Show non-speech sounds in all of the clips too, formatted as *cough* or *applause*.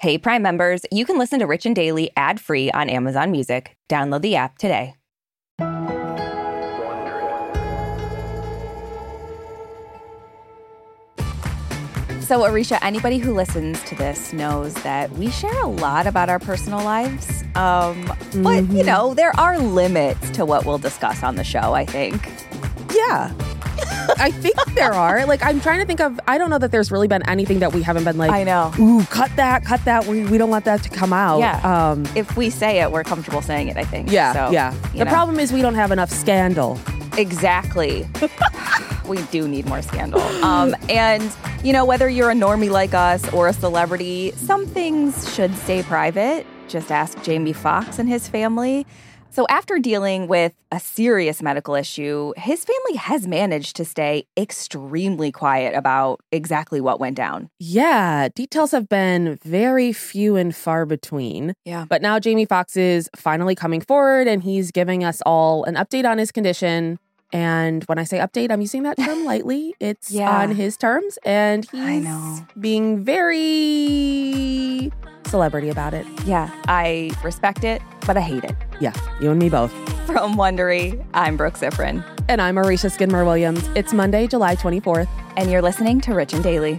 Hey, Prime members, you can listen to Rich and Daily ad free on Amazon Music. Download the app today. So, Aricia, anybody who listens to this knows that we share a lot about our personal lives. Um, mm-hmm. But, you know, there are limits to what we'll discuss on the show, I think. Yeah. I think there are. Like, I'm trying to think of, I don't know that there's really been anything that we haven't been like, I know. Ooh, cut that, cut that. We, we don't want that to come out. Yeah. Um, if we say it, we're comfortable saying it, I think. Yeah. So, yeah. The know. problem is we don't have enough scandal. Exactly. *laughs* we do need more scandal. Um, and, you know, whether you're a normie like us or a celebrity, some things should stay private. Just ask Jamie Foxx and his family. So, after dealing with a serious medical issue, his family has managed to stay extremely quiet about exactly what went down. Yeah, details have been very few and far between. Yeah. But now Jamie Foxx is finally coming forward and he's giving us all an update on his condition. And when I say update, I'm using that term *laughs* lightly. It's yeah. on his terms, and he's being very celebrity about it. Yeah, I respect it, but I hate it. Yeah, you and me both. From Wondery, I'm Brooke Siffrinn. And I'm Aricia Skidmore Williams. It's Monday, July 24th. And you're listening to Rich and Daily.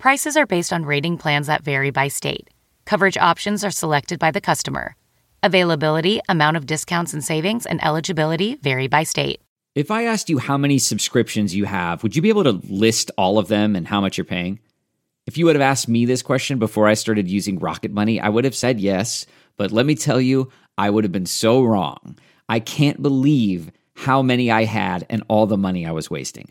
Prices are based on rating plans that vary by state. Coverage options are selected by the customer. Availability, amount of discounts and savings, and eligibility vary by state. If I asked you how many subscriptions you have, would you be able to list all of them and how much you're paying? If you would have asked me this question before I started using Rocket Money, I would have said yes. But let me tell you, I would have been so wrong. I can't believe how many I had and all the money I was wasting.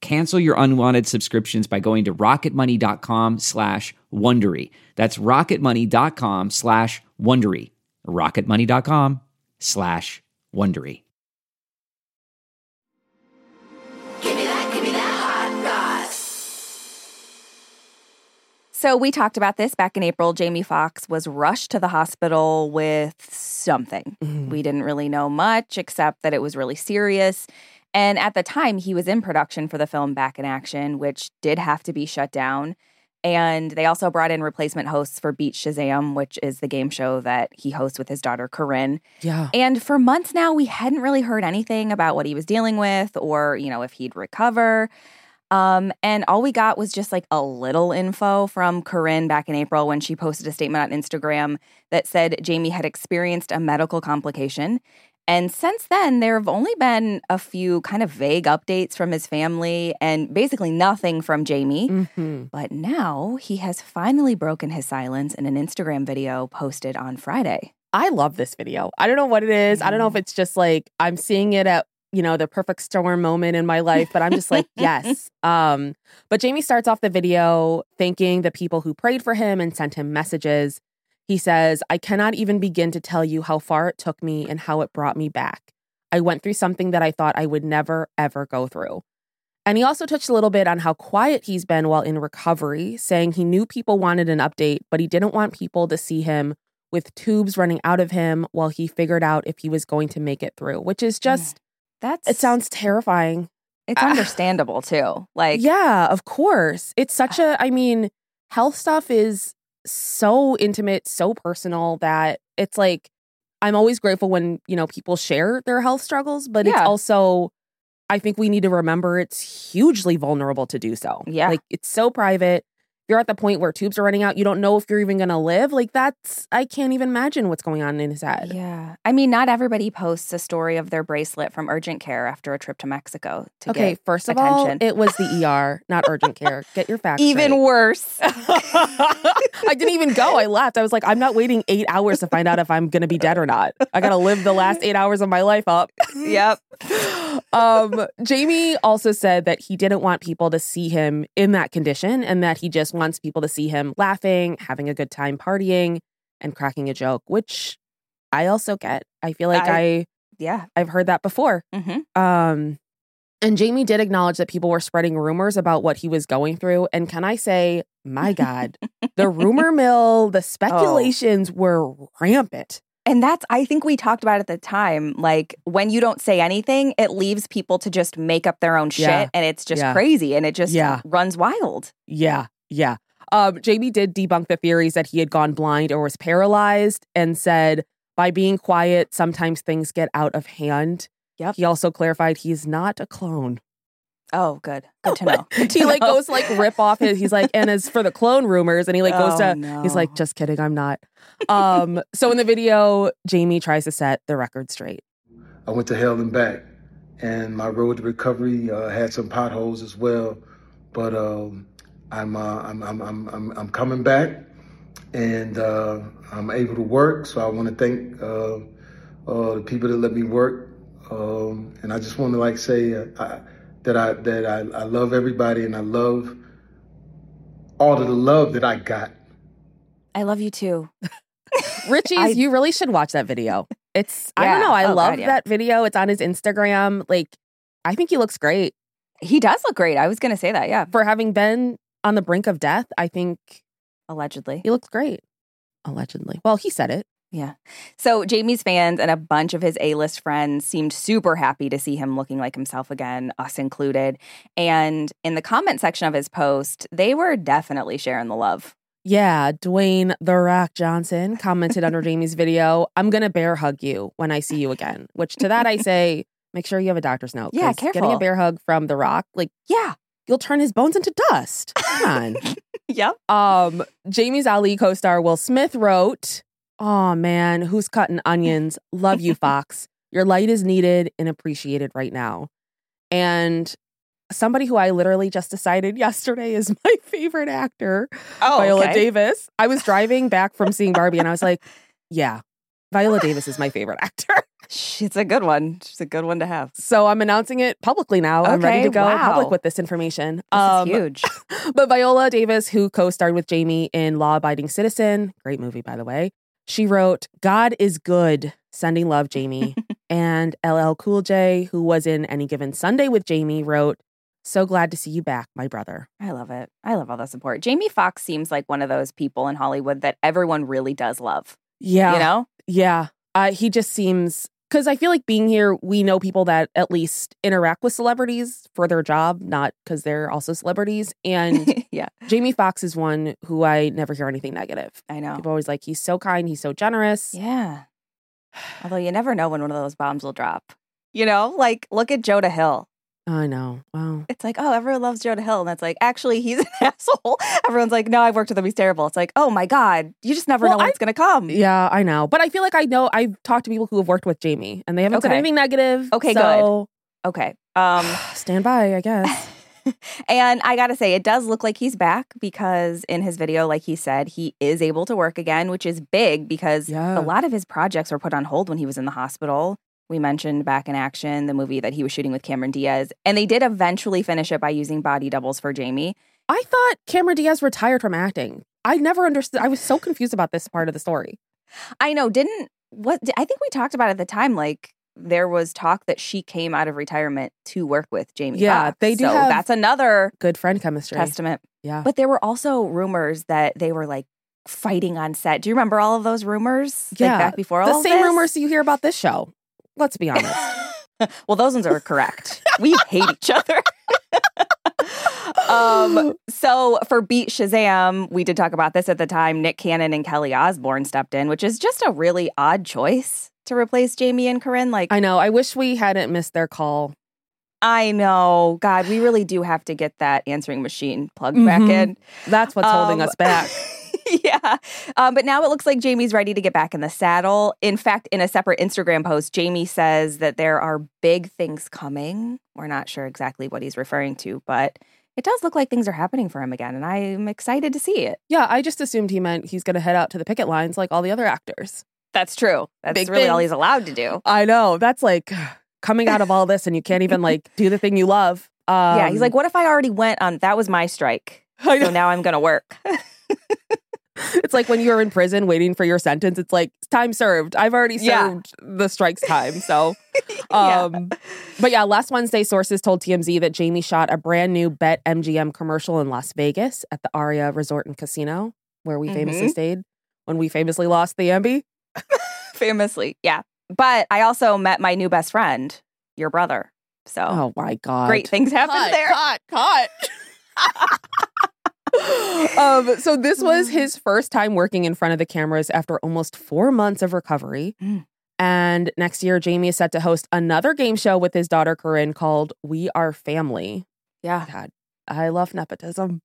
Cancel your unwanted subscriptions by going to rocketmoney.com slash Wondery. That's rocketmoney.com slash Wondery. rocketmoney.com slash Wondery. So we talked about this back in April. Jamie Foxx was rushed to the hospital with something. Mm-hmm. We didn't really know much except that it was really serious. And at the time, he was in production for the film Back in Action, which did have to be shut down. And they also brought in replacement hosts for Beat Shazam, which is the game show that he hosts with his daughter, Corinne. Yeah. And for months now, we hadn't really heard anything about what he was dealing with or, you know, if he'd recover. Um, and all we got was just like a little info from Corinne back in April when she posted a statement on Instagram that said Jamie had experienced a medical complication and since then, there have only been a few kind of vague updates from his family and basically nothing from Jamie. Mm-hmm. But now he has finally broken his silence in an Instagram video posted on Friday. I love this video. I don't know what it is. Mm-hmm. I don't know if mm-hmm. it's just like I'm seeing it at you know the perfect storm moment in my life but i'm just like *laughs* yes um but jamie starts off the video thanking the people who prayed for him and sent him messages he says, I cannot even begin to tell you how far it took me and how it brought me back. I went through something that I thought I would never, ever go through. And he also touched a little bit on how quiet he's been while in recovery, saying he knew people wanted an update, but he didn't want people to see him with tubes running out of him while he figured out if he was going to make it through, which is just, that's, it sounds terrifying. It's ah. understandable too. Like, yeah, of course. It's such a, I mean, health stuff is so intimate, so personal that it's like I'm always grateful when, you know, people share their health struggles, but yeah. it's also I think we need to remember it's hugely vulnerable to do so. Yeah. Like it's so private. You're at the point where tubes are running out. You don't know if you're even going to live. Like that's, I can't even imagine what's going on in his head. Yeah. I mean, not everybody posts a story of their bracelet from urgent care after a trip to Mexico to Okay, get first of attention. all, it was the ER, not urgent care. *laughs* Get your facts Even straight. worse. *laughs* I didn't even go. I left. I was like, I'm not waiting eight hours to find out if I'm going to be dead or not. I got to live the last eight hours of my life up. yep. *laughs* um, Jamie also said that he didn't want people to see him in that condition and that he just wants people to see him laughing, having a good time partying, and cracking a joke, which I also get. I feel like I, I- Yeah. I have heard that before. hmm Um, and Jamie did acknowledge that people were spreading rumors about what he was going through. And can I say, my God, the *laughs* rumor mill, the speculations were rampant. And that's, I think we talked about at the time. Like, when you don't say anything, it leaves people to just make up their own shit. Yeah. And it's just Yeah. crazy and it just Yeah. runs wild. Yeah, yeah. Um, Jamie did debunk the theories that he had gone blind or was paralyzed and said, by being quiet, sometimes things get out of hand. Yep. He also clarified he's not a clone. Oh, good. Good to *laughs* know. Good he to like goes like rip off his he's like and as for the clone rumors and he like goes Oh, to he's like just kidding i'm not um so in the video jamie tries to set the record straight I went to hell and back, and my road to recovery uh, had some potholes as well. But um, I'm, uh, I'm, I'm, I'm, I'm, I'm coming back, and uh, I'm able to work. So I want to thank uh, uh, the people that let me work, um, and I just want to like say uh, I, that I that I, I love everybody, and I love all of the love that I got. I love you too. *laughs* richie's I- you really should watch that video it's i don't know i Oh, love God, yeah. that video it's on his instagram like i think he looks great He does look great. I was going to say that. Yeah. for having been on the brink of death i think Allegedly. he looks great allegedly well he said it Yeah. So Jamie's fans and a bunch of his A-list friends seemed super happy to see him looking like himself again, us included. And in the comment section of his post, they were definitely sharing the love. Yeah, Dwayne The Rock Johnson commented under *laughs* Jamie's video, I'm going to bear hug you when I see you again. Which to that I *laughs* say, make sure you have a doctor's note. Yeah, 'cause Getting a bear hug from The Rock, like, Yeah. you'll turn his bones into dust. Come on. *laughs* Yep. um, Jamie's Ali co star Will Smith wrote, Oh man, who's cutting onions? Love you, *laughs* Foxx. Your light is needed and appreciated right now. And somebody who I literally just decided yesterday is *laughs* my favorite actor. Oh, Viola okay. Davis. I was driving back from seeing Barbie and I was like, *laughs* yeah, Viola Davis is my favorite actor. She's a good one. She's a good one to have. So I'm announcing it publicly now. I'm ready to go wow. public with this information. This Um, is huge. but Viola Davis, who co starred with Jamie in Law Abiding Citizen, great movie, by the way, she wrote, God is good, sending love, Jamie. *laughs* and LL Cool J, who was in Any Given Sunday with Jamie, wrote, So glad to see you back, my brother. I love it. I love all the support. Jamie Foxx seems like one of those people in Hollywood that everyone really does love. Yeah. You know? Yeah. Uh, he just seems because I feel like being here, we know people that at least interact with celebrities for their job, not because they're also celebrities. And *laughs* yeah, Jamie Foxx is one who I never hear anything negative. I know. People always like, he's so kind, he's so generous. Yeah. *sighs* Although you never know when one of those bombs will drop. You know, like look at Joe Hill. I know. Wow. It's like, oh, everyone loves Jonah Hill. And that's like, actually, he's an *laughs* asshole. Everyone's like, no, I've worked with him. He's terrible. It's like, oh my God, you just never Well, know when I- it's going to come. Yeah, I know. But I feel like I know I've talked to people who have worked with Jamie and they haven't said anything negative. Okay, so, Okay. Um, *sighs* stand by, I guess. *laughs* and I got to say, it does look like he's back because in his video, like he said, he is able to work again, which is big because Yeah. a lot of his projects were put on hold when he was in the hospital. We mentioned Back in Action, the movie that he was shooting with Cameron Diaz, and they did eventually finish it by using body doubles for Jamie. I thought Cameron Diaz retired from acting. I never understood. I was so confused about this part of the story. I know, didn't what I think we talked about at the time, like there was talk that she came out of retirement to work with Jamie. Yeah, Foxx. they do So that's another Good friend chemistry. testament. Yeah. But there were also rumors that they were like fighting on set. Do you remember all of those rumors? Yeah, like back before all the same rumors you hear about this show. Let's be honest. *laughs* well, those ones are correct. we hate each other. um, so for Beat Shazam, we did talk about this at the time. Nick Cannon and Kelly Osbourne stepped in, which is just a really odd choice to replace Jamie and Corinne. Like, I know. I wish we hadn't missed their call I know. God, we really do have to get that answering machine plugged back Mhm. in. That's what's holding Um, us back. *laughs* *laughs* yeah. Um, but now it looks like Jamie's ready to get back in the saddle. In fact, in a separate Instagram post, Jamie says that there are big things coming. We're not sure exactly what he's referring to, but it does look like things are happening for him again. And I'm excited to see it. Yeah, I just assumed he meant he's going to head out to the picket lines like all the other actors. That's true. That's Big really all he's allowed to do. I know. That's like *sighs* coming out of all this and you can't even like do the thing you love. Um, yeah. He's like, what if I already went on? That was my strike. So now I'm going to work. *laughs* *laughs* it's like when you're in prison waiting for your sentence. It's like time served. I've already Yeah. served the strikes time. So, *laughs* Yeah. um, but yeah, last Wednesday, sources told TMZ that Jamie shot a brand new BetMGM commercial in Las Vegas at the Aria Resort and Casino, where we famously Mhm. stayed when we famously lost the Ambie. *laughs* Famously. Yeah. But I also met my new best friend, your brother. So Oh my god! great things happened cut, there. Cut, cut. Um, so this *laughs* was his first time working in front of the cameras after almost four months of recovery. Mm. And next year, Jamie is set to host another game show with his daughter Corinne called "We Are Family." Yeah. God, I love nepotism.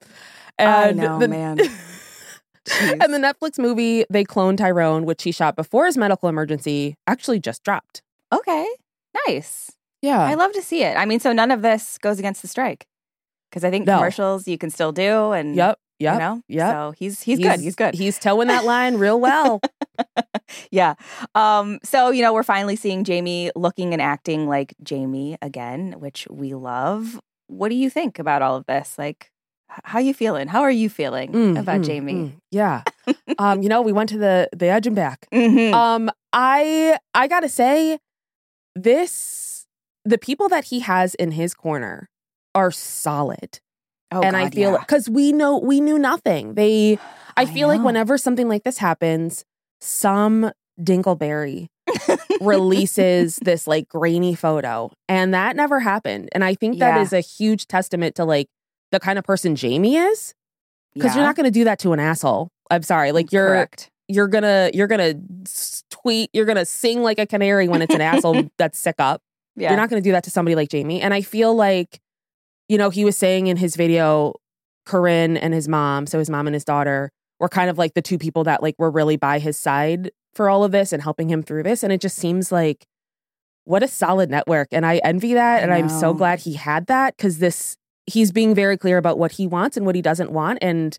I And know, the- man. *laughs* and the Netflix movie "They Cloned Tyrone," which he shot before his medical emergency, actually just dropped. Okay. Nice. Yeah, I love to see it. I mean, so none of this goes against the strike. Because I think No. commercials you can still do and Yep. Yep. you know? yep. So he's he's, good. He's good. He's towing that line real *laughs* well. yeah. Um, so, you know, we're finally seeing Jamie looking and acting like Jamie again, which we love. What do you think about all of this? Like, how you feeling? How are you feeling Mm, about mm, Jamie? mm. Yeah. um, you know, we went to the the edge and back. Mhm. Um, I I gotta say, this the people that he has in his corner are solid. oh, and I God, feel yeah. because we know we knew nothing. They I, I feel like whenever something like this happens, some Dingleberry *laughs* releases this like grainy photo. And that never happened. And I think that Yeah. is a huge testament to like the kind of person Jamie is. Because Yeah. you're not gonna do that to an asshole. I'm sorry. Like you're correct. you're gonna you're gonna tweet, you're gonna sing like a canary when it's an asshole *laughs* that's sick up. Yeah. You're not gonna do that to somebody like Jamie. And I feel like, you know, he was saying in his video, Corinne and his mom, so his mom and his daughter, were kind of like the two people that like were really by his side for all of this and helping him through this. And it just seems like what a solid network. And I envy that. And I'm so glad he had that because this he's being very clear about what he wants and what he doesn't want. And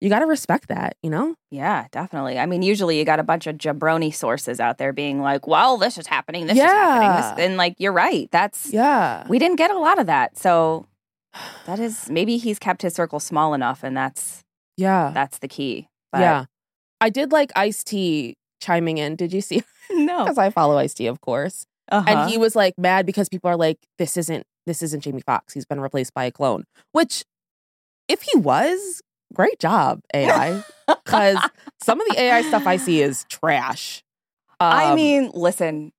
you gotta respect that, you know? Yeah, definitely. I mean, usually you got a bunch of jabroni sources out there being like, well, this is happening, this is happening. This, and like, you're right. That's, Yeah. we didn't get a lot of that. So that is, maybe he's kept his circle small enough and that's, Yeah. that's the key. But yeah. I did like Ice T chiming in. Did you see? *laughs* *laughs* No. Because I follow Ice T, of course. Uh-huh. And he was like mad because people are like, this isn't this isn't Jamie Foxx He's been replaced by a clone. Which, if he was, great job, AI. Because *laughs* some of the AI stuff I see is trash. I Um, mean, listen,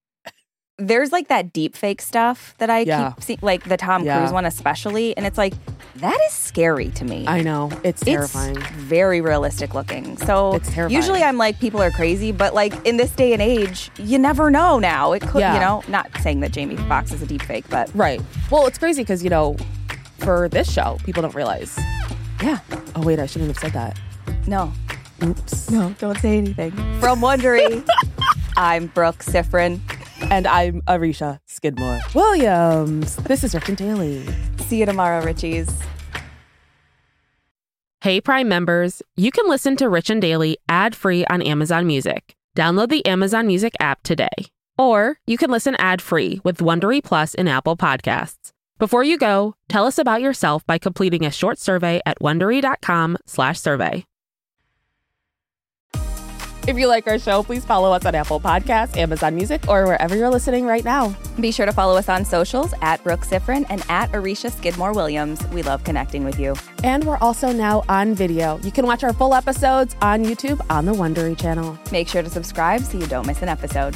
there's like that deep fake stuff that I Yeah. keep seeing, like the Tom Yeah. Cruise one especially. And it's like, that is scary to me. I know it's terrifying. It's very realistic looking. So It's terrifying. usually I'm like, people are crazy, but like in this day and age, you never know now. It could, Yeah. you know, not saying that Jamie Foxx is a deep fake, but right. Well, it's crazy because you know, for this show, people don't realize. yeah, Oh wait, I shouldn't have said that. no, Oops. no, don't say anything. From Wondery, *laughs* I'm Brooke Siffrinn. And I'm Aricia Skidmore Williams. This is Rich and Daily. See you tomorrow, Richies. Hey, Prime members, you can listen to Rich and Daily ad free on Amazon Music. Download the Amazon Music app today. Or you can listen ad free with Wondery Plus in Apple Podcasts. Before you go, tell us about yourself by completing a short survey at wondery.com/slash survey. If you like our show, please follow us on Apple Podcasts, Amazon Music, or wherever you're listening right now. Be sure to follow us on socials at Brooke Siffrinn and at Aricia Skidmore Williams. We love connecting with you. And we're also now on video. You can watch our full episodes on YouTube on the Wondery channel. Make sure to subscribe so you don't miss an episode.